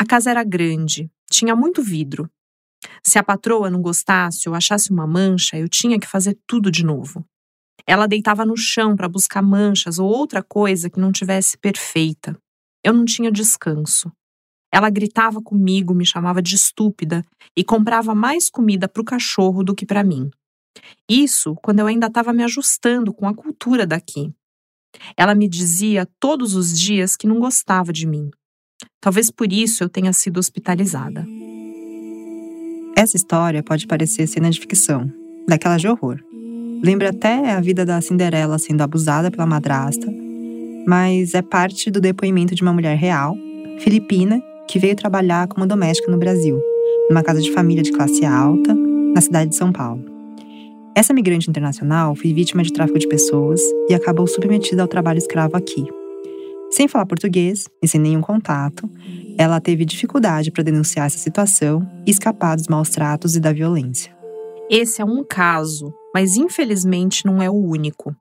A casa era grande, tinha muito vidro. Se a patroa não gostasse ou achasse uma mancha, eu tinha que fazer tudo de novo. Ela deitava no chão para buscar manchas ou outra coisa que não tivesse perfeita. Eu não tinha descanso. Ela gritava comigo, me chamava de estúpida e comprava mais comida para o cachorro do que para mim. Isso quando eu ainda estava me ajustando com a cultura daqui. Ela me dizia todos os dias que não gostava de mim. Talvez por isso eu tenha sido hospitalizada. Essa história pode parecer cena de ficção, daquela de horror. Lembra até a vida da Cinderela sendo abusada pela madrasta, mas é parte do depoimento de uma mulher real, filipina, que veio trabalhar como doméstica no Brasil, numa casa de família de classe alta, na cidade de São Paulo. Essa migrante internacional foi vítima de tráfico de pessoas e acabou submetida ao trabalho escravo aqui. Sem falar português e sem nenhum contato, ela teve dificuldade para denunciar essa situação e escapar dos maus tratos e da violência. Esse é um caso, mas infelizmente não é o único.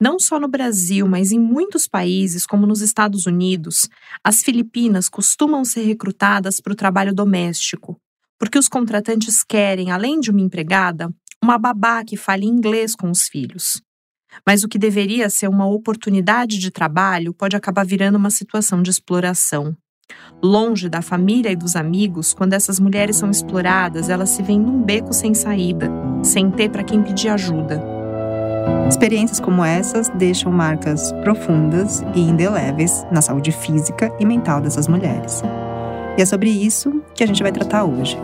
Não só no Brasil, mas em muitos países, como nos Estados Unidos, as Filipinas costumam ser recrutadas para o trabalho doméstico, porque os contratantes querem, além de uma empregada, uma babá que fale inglês com os filhos. Mas o que deveria ser uma oportunidade de trabalho pode acabar virando uma situação de exploração. Longe da família e dos amigos, quando essas mulheres são exploradas, elas se veem num beco sem saída, sem ter para quem pedir ajuda. Experiências como essas deixam marcas profundas e indeléveis na saúde física e mental dessas mulheres. E é sobre isso que a gente vai tratar hoje.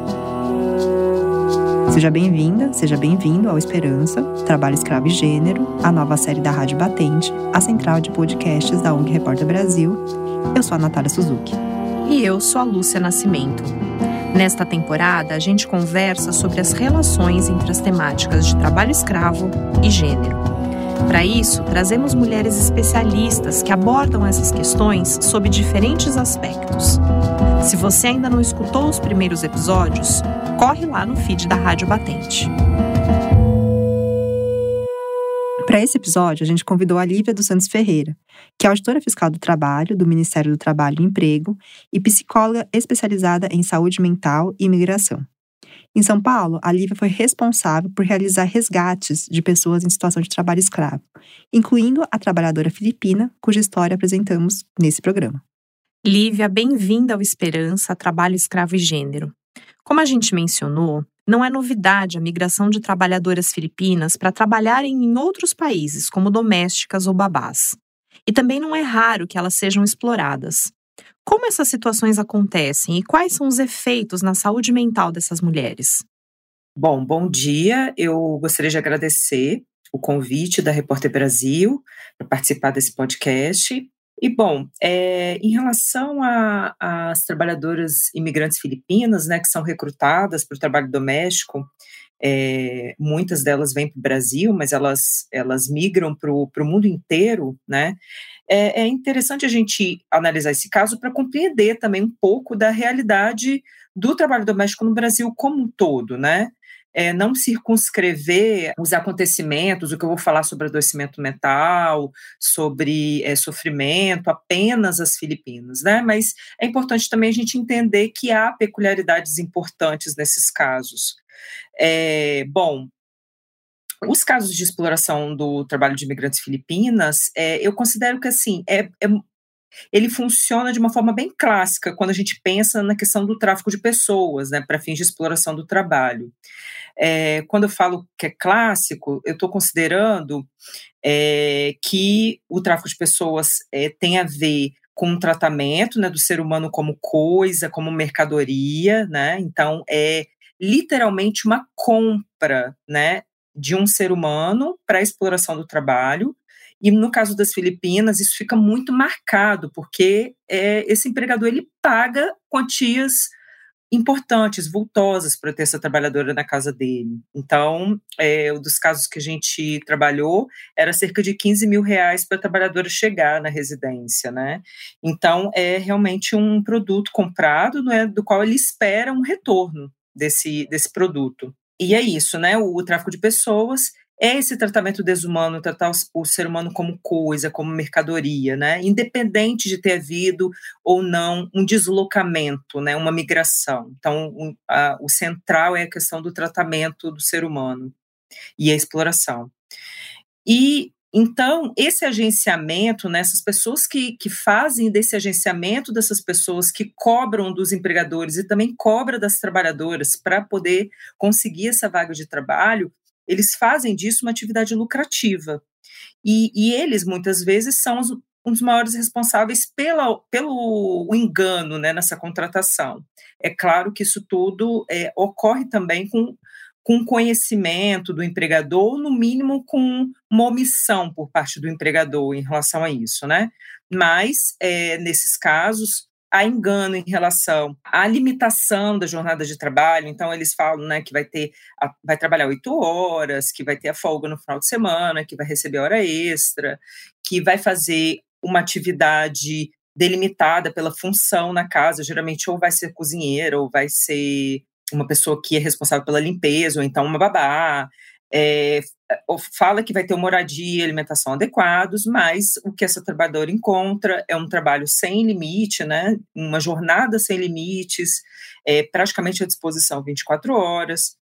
Seja bem-vinda, seja bem-vindo ao Esperança, Trabalho Escravo e Gênero, a nova série da Rádio Batente, a central de podcasts da ONG Repórter Brasil. Eu sou a Natália Suzuki. E eu sou a Lúcia Nascimento. Nesta temporada, a gente conversa sobre as relações entre as temáticas de trabalho escravo e gênero. Para isso, trazemos mulheres especialistas que abordam essas questões sob diferentes aspectos. Se você ainda não escutou os primeiros episódios, corre lá no feed da Rádio Batente. Para esse episódio, a gente convidou a Lívia dos Santos Ferreira, que é auditora fiscal do trabalho do Ministério do Trabalho e Emprego e psicóloga especializada em saúde mental e imigração. Em São Paulo, a Lívia foi responsável por realizar resgates de pessoas em situação de trabalho escravo, incluindo a trabalhadora filipina, cuja história apresentamos nesse programa. Lívia, bem-vinda ao Esperança, Trabalho Escravo e Gênero. Como a gente mencionou, não é novidade a migração de trabalhadoras filipinas para trabalharem em outros países, como domésticas ou babás. E também não é raro que elas sejam exploradas. Como essas situações acontecem e quais são os efeitos na saúde mental dessas mulheres? Bom, bom dia. Eu gostaria de agradecer o convite da Repórter Brasil para participar desse podcast e, bom, é, em relação às trabalhadoras imigrantes filipinas, né, que são recrutadas para o trabalho doméstico, é, muitas delas vêm para o Brasil, mas elas, elas migram para o mundo inteiro, né? É, é interessante a gente analisar esse caso para compreender também um pouco da realidade do trabalho doméstico no Brasil como um todo, né? É, não circunscrever os acontecimentos, o que eu vou falar sobre adoecimento mental, sobre é, sofrimento, apenas as Filipinas, né? Mas é importante também a gente entender que há peculiaridades importantes nesses casos. É, bom, os casos de exploração do trabalho de imigrantes filipinas, é, eu considero que assim é, é, ele funciona de uma forma bem clássica quando a gente pensa na questão do tráfico de pessoas, né, para fins de exploração do trabalho. É, quando eu falo que é clássico, eu estou considerando é, que o tráfico de pessoas é, tem a ver com o tratamento né, do ser humano como coisa, como mercadoria, né? Então é literalmente uma compra, né, de um ser humano para exploração do trabalho. E no caso das Filipinas, isso fica muito marcado, porque é, esse empregador ele paga quantias importantes, vultosas para ter essa trabalhadora na casa dele. Então, é, um dos casos que a gente trabalhou era cerca de 15 mil reais para a trabalhadora chegar na residência, né? Então, é realmente um produto comprado, é, do qual ele espera um retorno desse, desse produto. E é isso, né? O, o tráfico de pessoas é esse tratamento desumano, tratar o, ser humano como coisa, como mercadoria, né? Independente de ter havido ou não um deslocamento, né? Uma migração. Então, um, a, o central é a questão do tratamento do ser humano e a exploração. E então, esse agenciamento, né, essas pessoas que, que fazem desse agenciamento dessas pessoas que cobram dos empregadores e também cobra das trabalhadoras para poder conseguir essa vaga de trabalho, eles fazem disso uma atividade lucrativa. E, e eles, muitas vezes, são os, um dos maiores responsáveis pela, pelo engano né, nessa contratação. É claro que isso tudo é, ocorre também com com conhecimento do empregador, ou no mínimo com uma omissão por parte do empregador em relação a isso, né? Mas, é, nesses casos, há engano em relação à limitação da jornada de trabalho. Então, eles falam né, que vai ter, vai trabalhar oito horas, que vai ter a folga no final de semana, que vai receber hora extra, que vai fazer uma atividade delimitada pela função na casa, geralmente ou vai ser cozinheira ou vai ser uma pessoa que é responsável pela limpeza, ou então uma babá, é, fala que vai ter moradia e alimentação adequados, mas o que essa trabalhadora encontra é um trabalho sem limite, né, uma jornada sem limites, é, praticamente à disposição 24 horas,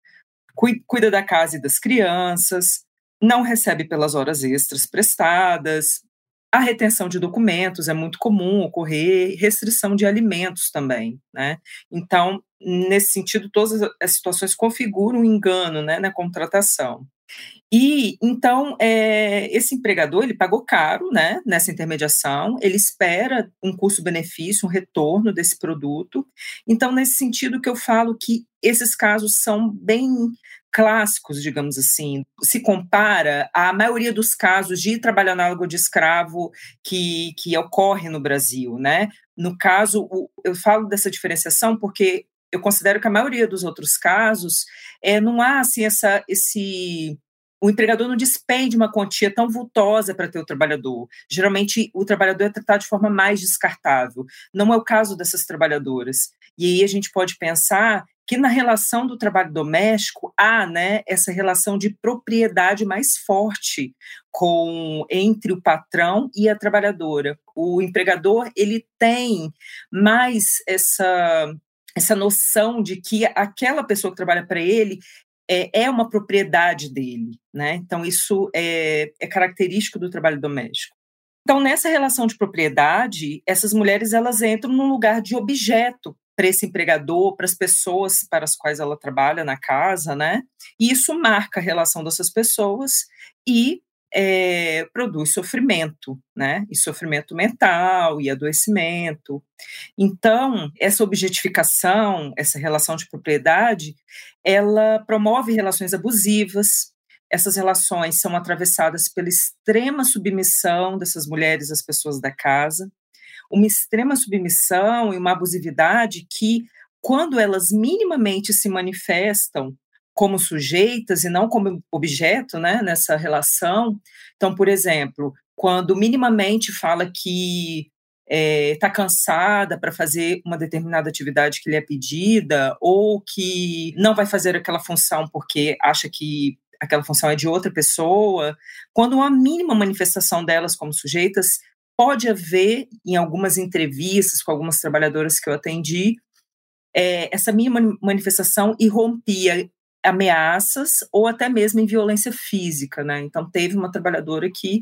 cuida da casa e das crianças, não recebe pelas horas extras prestadas, a retenção de documentos é muito comum ocorrer, restrição de alimentos também, né? Então, nesse sentido, todas as situações configuram um engano né, na contratação. E então é, esse empregador ele pagou caro, né, nessa intermediação. Ele espera um custo-benefício, um retorno desse produto. Então nesse sentido que eu falo que esses casos são bem clássicos, digamos assim, se compara à maioria dos casos de trabalho análogo de escravo que, que ocorre no Brasil, né? No caso, eu falo dessa diferenciação porque eu considero que a maioria dos outros casos é, não há assim essa esse o empregador não despende uma quantia tão vultosa para ter o trabalhador. Geralmente, o trabalhador é tratado de forma mais descartável. Não é o caso dessas trabalhadoras. E aí a gente pode pensar que na relação do trabalho doméstico há né, essa relação de propriedade mais forte com entre o patrão e a trabalhadora. O empregador ele tem mais essa essa noção de que aquela pessoa que trabalha para ele é, é, uma propriedade dele, né? Então isso é, é característico do trabalho doméstico. Então nessa relação de propriedade, essas mulheres elas entram num lugar de objeto para esse empregador, para as pessoas para as quais ela trabalha na casa, né? E isso marca a relação dessas pessoas e é, produz sofrimento, né? E sofrimento mental e adoecimento. Então, essa objetificação, essa relação de propriedade, ela promove relações abusivas. Essas relações são atravessadas pela extrema submissão dessas mulheres às pessoas da casa, uma extrema submissão e uma abusividade que, quando elas minimamente se manifestam como sujeitas e não como objeto né, nessa relação. Então, por exemplo, quando minimamente fala que está é, cansada para fazer uma determinada atividade que lhe é pedida, ou que não vai fazer aquela função porque acha que aquela função é de outra pessoa, quando uma mínima manifestação delas como sujeitas, pode haver, em algumas entrevistas com algumas trabalhadoras que eu atendi, é, essa mínima manifestação irrompia ameaças ou até mesmo em violência física, né? Então teve uma trabalhadora que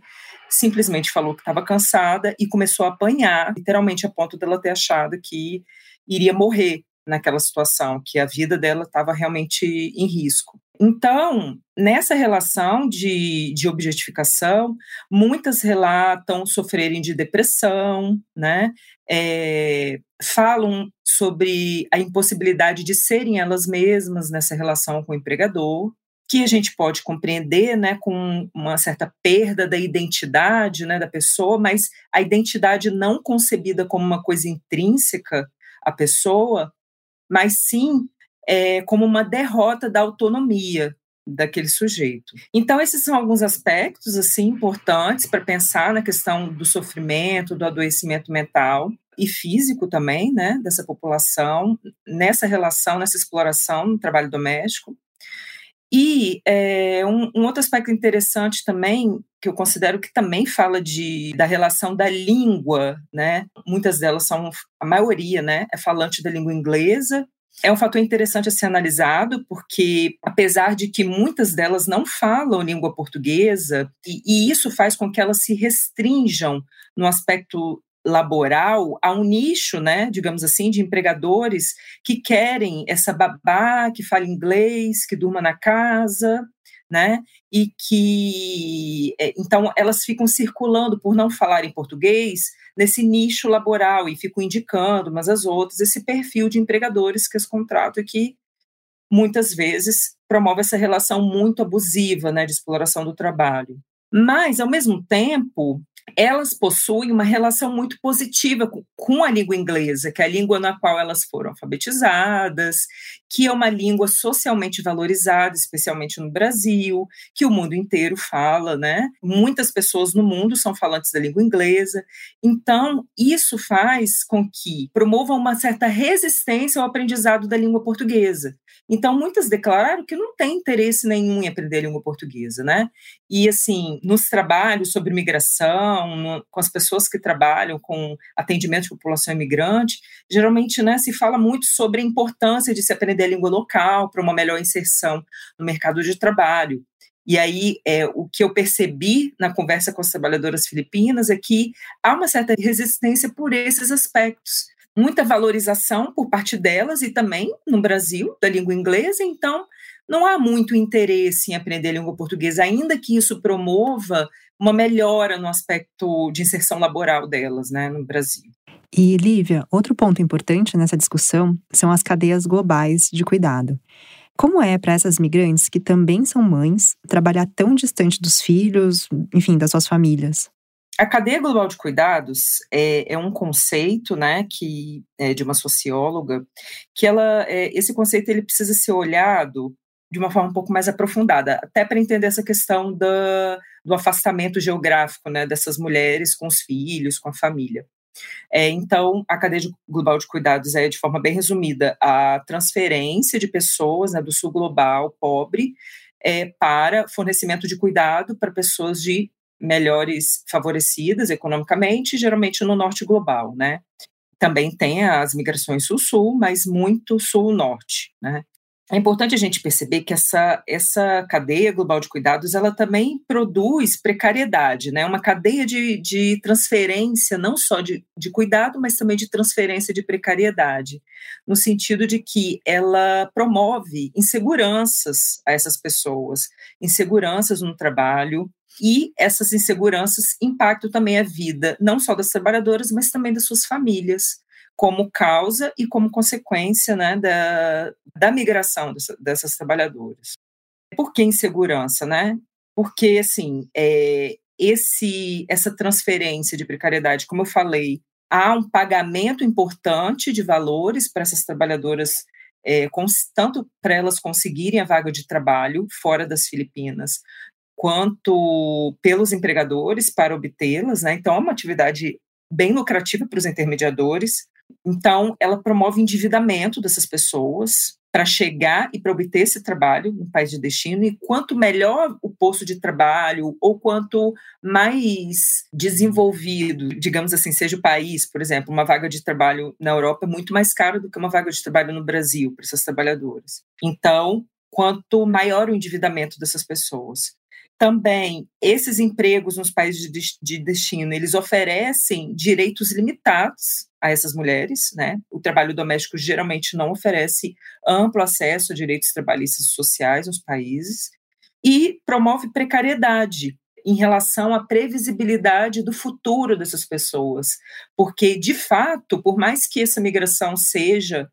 simplesmente falou que estava cansada e começou a apanhar, literalmente a ponto dela ter achado que iria morrer naquela situação, que a vida dela estava realmente em risco. Então, nessa relação de, de objetificação, muitas relatam sofrerem de depressão, né? É, falam sobre a impossibilidade de serem elas mesmas nessa relação com o empregador, que a gente pode compreender, né, com uma certa perda da identidade, né, da pessoa, mas a identidade não concebida como uma coisa intrínseca à pessoa, mas sim é, como uma derrota da autonomia daquele sujeito. Então esses são alguns aspectos assim importantes para pensar na questão do sofrimento, do adoecimento mental e físico também, né, dessa população nessa relação, nessa exploração no trabalho doméstico. E é, um, um, outro aspecto interessante também, que eu considero que também fala de, da relação da língua, né? Muitas delas são, a maioria, né, é falante da língua inglesa. É um fator interessante a ser analisado, porque apesar de que muitas delas não falam língua portuguesa, e, e isso faz com que elas se restringam no aspecto laboral a um nicho, né, digamos assim, de empregadores que querem essa babá que fale inglês, que durma na casa, né, e que é, então elas ficam circulando por não falar em português nesse nicho laboral e ficam indicando umas às outras esse perfil de empregadores que as contratam e que muitas vezes promove essa relação muito abusiva, né, de exploração do trabalho. Mas, ao mesmo tempo, elas possuem uma relação muito positiva com a língua inglesa, que é a língua na qual elas foram alfabetizadas, que é uma língua socialmente valorizada, especialmente no Brasil, que o mundo inteiro fala, né? Muitas pessoas no mundo são falantes da língua inglesa. Então, isso faz com que promova uma certa resistência ao aprendizado da língua portuguesa. Então, muitas declararam que não têm interesse nenhum em aprender a língua portuguesa, né? E, assim, nos trabalhos sobre migração, no, com as pessoas que trabalham com atendimento de população imigrante, geralmente, né, se fala muito sobre a importância de se aprender a língua local para uma melhor inserção no mercado de trabalho. E aí, é, o que eu percebi na conversa com as trabalhadoras filipinas é que há uma certa resistência por esses aspectos muita valorização por parte delas e também no Brasil da língua inglesa, então não há muito interesse em aprender a língua portuguesa, ainda que isso promova uma melhora no aspecto de inserção laboral delas, né, no Brasil. E Lívia, outro ponto importante nessa discussão são as cadeias globais de cuidado. Como é para essas migrantes que também são mães trabalhar tão distante dos filhos, enfim, das suas famílias? A cadeia global de cuidados é, é um conceito, né, que é de uma socióloga, que ela, é, esse conceito ele precisa ser olhado de uma forma um pouco mais aprofundada, até para entender essa questão da, do afastamento geográfico, né, dessas mulheres com os filhos, com a família. É, então, a cadeia de, global de cuidados é, de forma bem resumida, a transferência de pessoas né, do sul global pobre é, para fornecimento de cuidado para pessoas de melhores favorecidas economicamente, geralmente no norte global, né? Também tem as migrações sul-sul, mas muito sul-norte, né? É importante a gente perceber que essa, essa cadeia global de cuidados ela também produz precariedade, né? uma cadeia de, de transferência, não só de, de cuidado, mas também de transferência de precariedade, no sentido de que ela promove inseguranças a essas pessoas, inseguranças no trabalho, e essas inseguranças impactam também a vida, não só das trabalhadoras, mas também das suas famílias, como causa e como consequência né, da, da migração dessa, dessas trabalhadoras. Por que insegurança? Né? Porque, assim, é, esse, essa transferência de precariedade, como eu falei, há um pagamento importante de valores para essas trabalhadoras, é, tanto para elas conseguirem a vaga de trabalho fora das Filipinas, quanto pelos empregadores para obtê-las, né? Então, é uma atividade bem lucrativa para os intermediadores. Então, ela promove endividamento dessas pessoas para chegar e para obter esse trabalho no país de destino. E quanto melhor o posto de trabalho, ou quanto mais desenvolvido, digamos assim, seja o país, por exemplo, uma vaga de trabalho na Europa é muito mais cara do que uma vaga de trabalho no Brasil para essas trabalhadoras. Então, quanto maior o endividamento dessas pessoas, também, esses empregos nos países de destino, eles oferecem direitos limitados a essas mulheres, né? O trabalho doméstico geralmente não oferece amplo acesso a direitos trabalhistas e sociais nos países e promove precariedade em relação à previsibilidade do futuro dessas pessoas, porque de fato, por mais que essa migração seja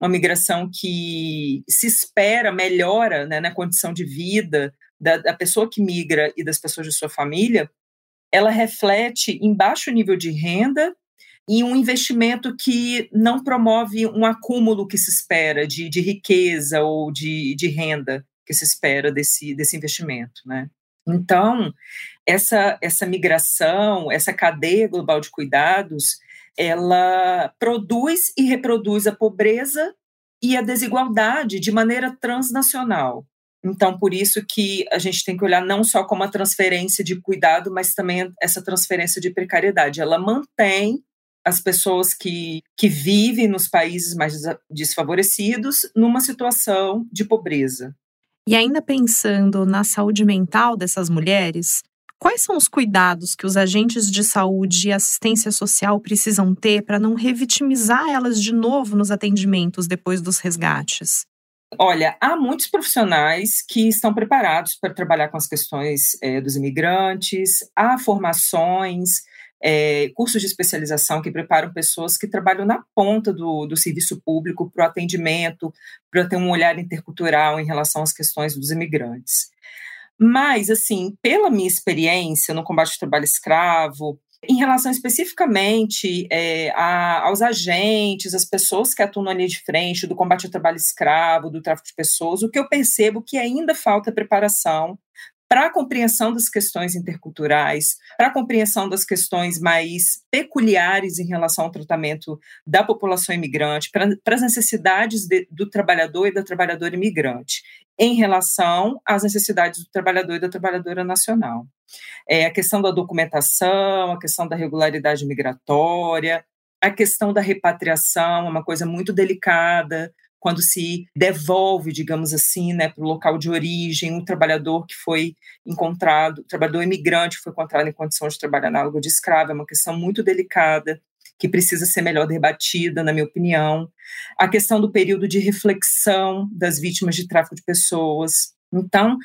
uma migração que se espera melhora né, na condição de vida da, da pessoa que migra e das pessoas de sua família, ela reflete em baixo nível de renda e um investimento que não promove um acúmulo que se espera de, de riqueza ou de, de renda que se espera desse, desse investimento, né? Então, essa, essa migração, essa cadeia global de cuidados, ela produz e reproduz a pobreza e a desigualdade de maneira transnacional. Então, por isso que a gente tem que olhar não só como a transferência de cuidado, mas também essa transferência de precariedade. Ela mantém as pessoas que, que vivem nos países mais desfavorecidos numa situação de pobreza. E ainda pensando na saúde mental dessas mulheres, quais são os cuidados que os agentes de saúde e assistência social precisam ter para não revitimizar elas de novo nos atendimentos depois dos resgates? Olha, há muitos profissionais que estão preparados para trabalhar com as questões é, dos imigrantes, há formações, é, cursos de especialização que preparam pessoas que trabalham na ponta do, do serviço público para o atendimento, para ter um olhar intercultural em relação às questões dos imigrantes. Mas, assim, pela minha experiência no combate ao trabalho escravo, em relação especificamente é, a, aos agentes, as pessoas que atuam na linha de frente do combate ao trabalho escravo, do tráfico de pessoas, o que eu percebo que ainda falta preparação para a compreensão das questões interculturais, para a compreensão das questões mais peculiares em relação ao tratamento da população imigrante, para, as necessidades de, do trabalhador e da trabalhadora imigrante, em relação às necessidades do trabalhador e da trabalhadora nacional. É, a questão da documentação, a questão da regularidade migratória, a questão da repatriação é uma coisa muito delicada, quando se devolve, digamos assim, né, para o local de origem, um trabalhador que foi encontrado, um trabalhador imigrante que foi encontrado em condição de trabalho análogo de escravo, é uma questão muito delicada, que precisa ser melhor debatida, na minha opinião. A questão do período de reflexão das vítimas de tráfico de pessoas. Então,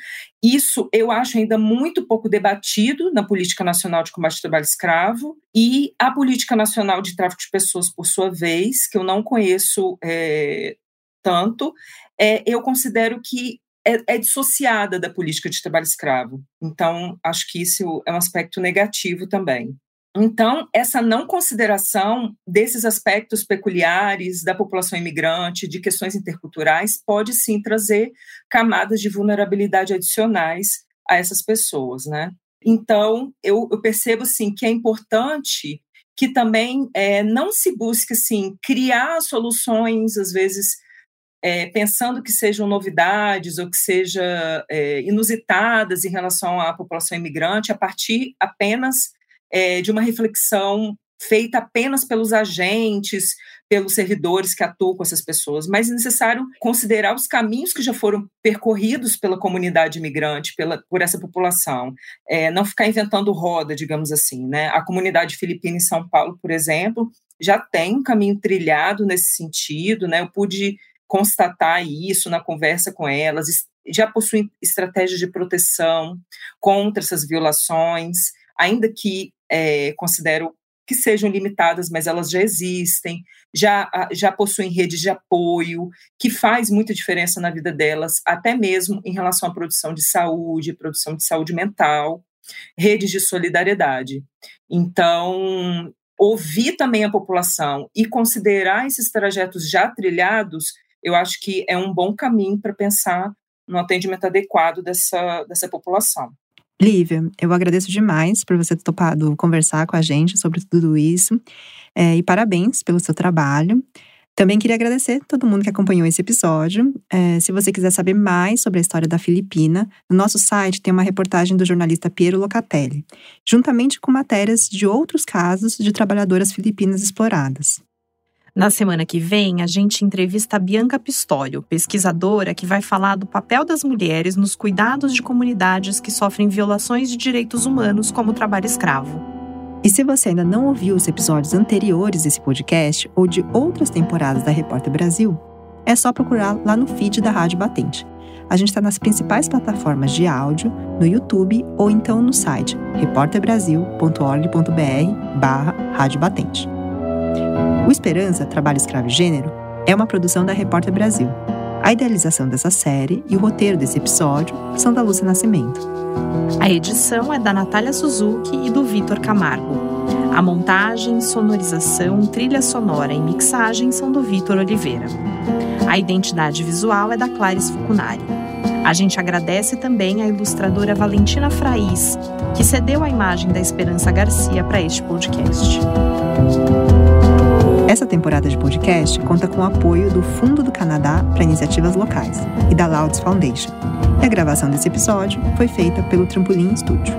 isso eu acho ainda muito pouco debatido na política nacional de combate ao trabalho escravo e a política nacional de tráfico de pessoas, por sua vez, que eu não conheço é, tanto, é, eu considero que é, é, dissociada da política de trabalho escravo. Então, acho que isso é um aspecto negativo também. Então, essa não consideração desses aspectos peculiares da população imigrante, de questões interculturais, pode sim trazer camadas de vulnerabilidade adicionais a essas pessoas, né? Então, eu, eu percebo, sim, que é importante que também é, não se busque, assim, criar soluções, às vezes, é, pensando que sejam novidades ou que sejam é, inusitadas em relação à população imigrante, a partir apenas é, de uma reflexão feita apenas pelos agentes, pelos servidores que atuam com essas pessoas, mas é necessário considerar os caminhos que já foram percorridos pela comunidade imigrante, pela, por essa população, é, não ficar inventando roda, digamos assim, né? A comunidade filipina em São Paulo, por exemplo, já tem um caminho trilhado nesse sentido, né? Eu pude constatar isso na conversa com elas, já possuem estratégias de proteção contra essas violações, ainda que é, considero que sejam limitadas, mas elas já existem, já, já possuem redes de apoio, que faz muita diferença na vida delas, até mesmo em relação à produção de saúde, produção de saúde mental, redes de solidariedade. Então, ouvir também a população e considerar esses trajetos já trilhados eu acho que é um bom caminho para pensar no atendimento adequado dessa, dessa população. Lívia, eu agradeço demais por você ter topado conversar com a gente sobre tudo isso é, e parabéns pelo seu trabalho. Também queria agradecer todo mundo que acompanhou esse episódio. É, se você quiser saber mais sobre a história da Filipina, no nosso site tem uma reportagem do jornalista Piero Locatelli, juntamente com matérias de outros casos de trabalhadoras filipinas exploradas. Na semana que vem, a gente entrevista a Bianca Pistório, pesquisadora que vai falar do papel das mulheres nos cuidados de comunidades que sofrem violações de direitos humanos, como o trabalho escravo. E se você ainda não ouviu os episódios anteriores desse podcast ou de outras temporadas da Repórter Brasil, é só procurar lá no feed da Rádio Batente. A gente está nas principais plataformas de áudio, no YouTube ou então no site repórterbrasil.org.br barra Rádio Batente. O Esperança, Trabalho Escravo e Gênero é uma produção da Repórter Brasil. A idealização dessa série e o roteiro desse episódio são da Lúcia Nascimento. A edição é da Natália Suzuki e do Vitor Camargo. A montagem, sonorização, trilha sonora e mixagem são do Vitor Oliveira. A identidade visual é da Clarice Fucunari. A gente agradece também à ilustradora Valentina Fraiz, que cedeu a imagem da Esperança Garcia para este podcast. Essa temporada de podcast conta com o apoio do Fundo do Canadá para Iniciativas Locais e da Louds Foundation. E a gravação desse episódio foi feita pelo Trampolim Studio.